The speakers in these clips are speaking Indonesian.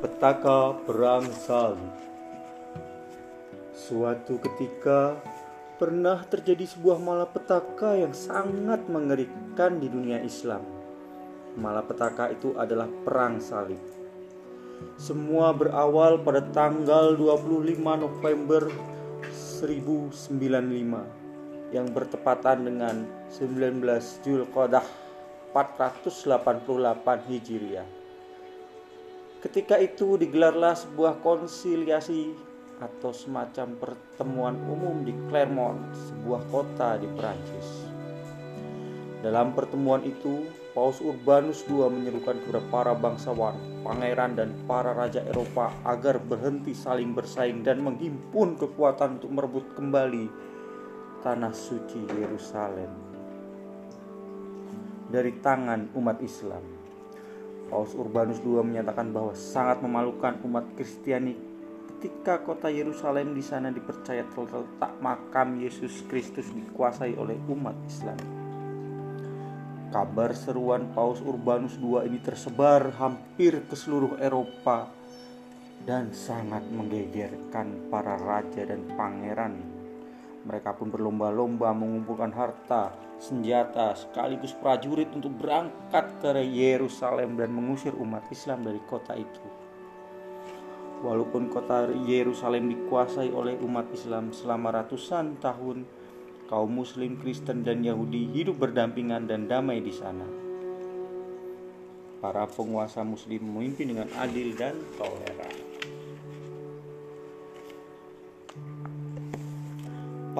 Malapetaka Perang Salib Suatu ketika pernah terjadi sebuah malapetaka yang sangat mengerikan di dunia Islam. Malapetaka itu adalah Perang Salib. Semua berawal pada tanggal 25 November 1095 yang bertepatan dengan 19 Julqadah 488 Hijriah. Ketika itu digelarlah sebuah konsiliasi atau semacam pertemuan umum di Clermont, sebuah kota di Perancis. Dalam pertemuan itu, Paus Urbanus II menyerukan kepada para bangsawan, pangeran dan para raja Eropa agar berhenti saling bersaing dan menghimpun kekuatan untuk merebut kembali tanah suci Yerusalem dari tangan umat Islam. Paus Urbanus II menyatakan bahwa sangat memalukan umat Kristiani ketika kota Yerusalem di sana dipercaya terletak makam Yesus Kristus dikuasai oleh umat Islam. Kabar seruan Paus Urbanus II ini tersebar hampir ke seluruh Eropa dan sangat menggegerkan para raja dan pangeran. Mereka pun berlomba-lomba mengumpulkan harta senjata sekaligus prajurit untuk berangkat ke Yerusalem dan mengusir umat Islam dari kota itu. Walaupun kota Yerusalem dikuasai oleh umat Islam selama ratusan tahun, kaum Muslim, Kristen, dan Yahudi hidup berdampingan dan damai di sana. Para penguasa Muslim memimpin dengan adil dan toleran.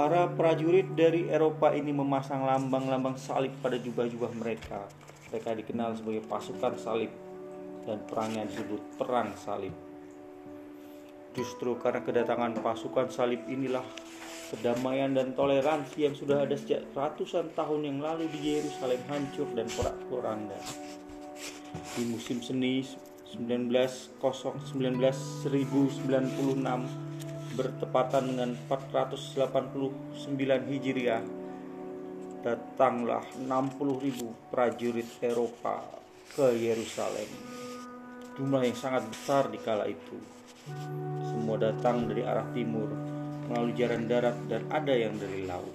Para prajurit dari Eropa ini memasang lambang-lambang salib pada jubah-jubah mereka. Mereka dikenal sebagai pasukan salib dan perangnya disebut perang salib. Justru karena kedatangan pasukan salib inilah kedamaian dan toleransi yang sudah ada sejak ratusan tahun yang lalu di Yerusalem hancur dan porak-poranda. Di musim seni 19 1996 bertepatan dengan 489 Hijriah datanglah 60.000 prajurit Eropa ke Yerusalem. Jumlah yang sangat besar di kala itu. Semua datang dari arah timur melalui jalan darat dan ada yang dari laut.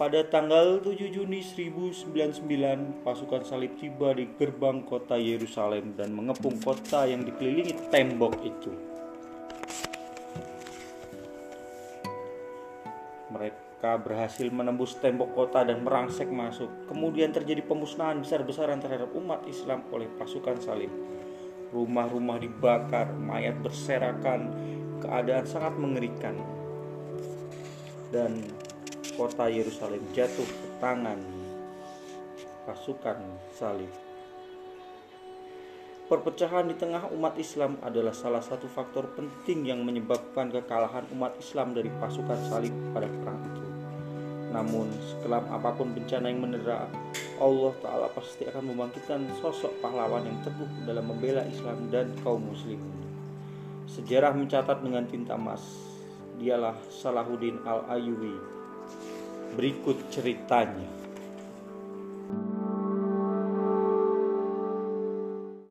Pada tanggal 7 Juni 1099, pasukan salib tiba di gerbang kota Yerusalem dan mengepung kota yang dikelilingi tembok itu. Mereka berhasil menembus tembok kota dan merangsek masuk. Kemudian terjadi pemusnahan besar-besaran terhadap umat Islam oleh pasukan salib. Rumah-rumah dibakar, mayat berserakan, keadaan sangat mengerikan. Dan kota Yerusalem jatuh ke tangan pasukan salib. Perpecahan di tengah umat Islam adalah salah satu faktor penting yang menyebabkan kekalahan umat Islam dari pasukan salib pada perang. Namun, sekelam apa pun bencana yang menera, Allah Ta'ala pasti akan membangkitkan sosok pahlawan yang teguh dalam membela Islam dan kaum muslim. Sejarah mencatat dengan tinta emas, dialah Salahuddin Al-Ayyubi. Berikut ceritanya.